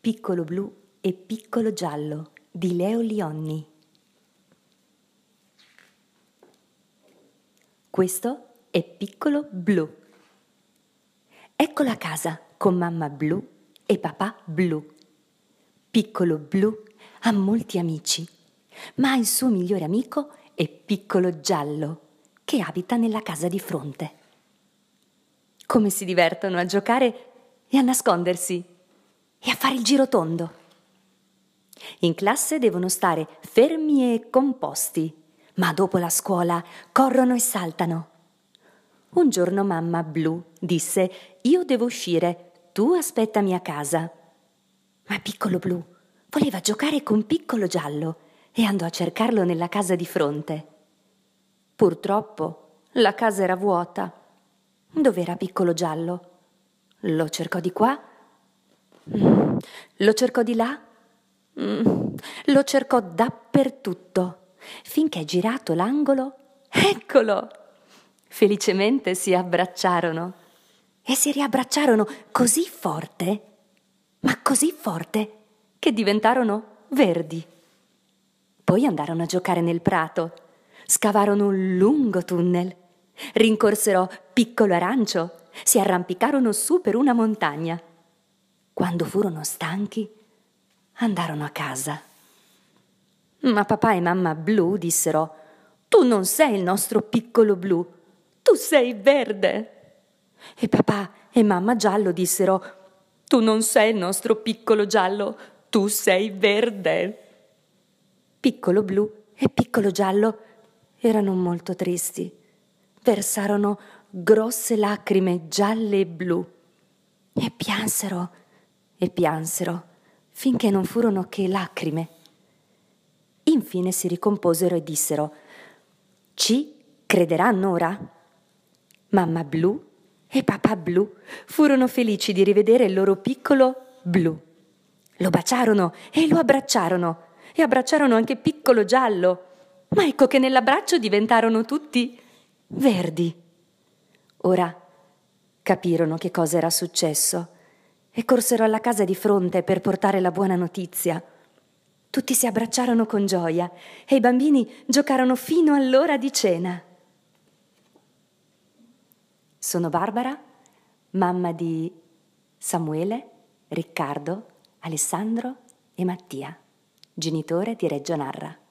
Piccolo blu e piccolo giallo di Leo Lionni. Questo è Piccolo Blu. Ecco la casa con mamma blu e papà blu. Piccolo Blu ha molti amici, ma il suo migliore amico è Piccolo Giallo, che abita nella casa di fronte. Come si divertono a giocare e a nascondersi e a fare il giro tondo. In classe devono stare fermi e composti, ma dopo la scuola corrono e saltano. Un giorno mamma Blu disse: Io devo uscire, tu aspettami a casa. Ma piccolo Blu voleva giocare con piccolo giallo e andò a cercarlo nella casa di fronte. Purtroppo la casa era vuota. Dov'era piccolo giallo? Lo cercò di qua. Lo cercò di là, mm. lo cercò dappertutto, finché girato l'angolo, eccolo! Felicemente si abbracciarono e si riabbracciarono così forte, ma così forte, che diventarono verdi. Poi andarono a giocare nel prato, scavarono un lungo tunnel, rincorsero piccolo arancio si arrampicarono su per una montagna. Quando furono stanchi, andarono a casa. Ma papà e mamma blu dissero: Tu non sei il nostro piccolo blu, tu sei verde. E papà e mamma giallo dissero: Tu non sei il nostro piccolo giallo, tu sei verde. Piccolo blu e piccolo giallo erano molto tristi. Versarono grosse lacrime gialle e blu e piansero e piansero finché non furono che lacrime. Infine si ricomposero e dissero Ci crederanno ora? Mamma blu e papà blu furono felici di rivedere il loro piccolo blu. Lo baciarono e lo abbracciarono e abbracciarono anche piccolo giallo. Ma ecco che nell'abbraccio diventarono tutti verdi. Ora capirono che cosa era successo e corsero alla casa di fronte per portare la buona notizia. Tutti si abbracciarono con gioia e i bambini giocarono fino all'ora di cena. Sono Barbara, mamma di Samuele, Riccardo, Alessandro e Mattia, genitore di Reggio Narra.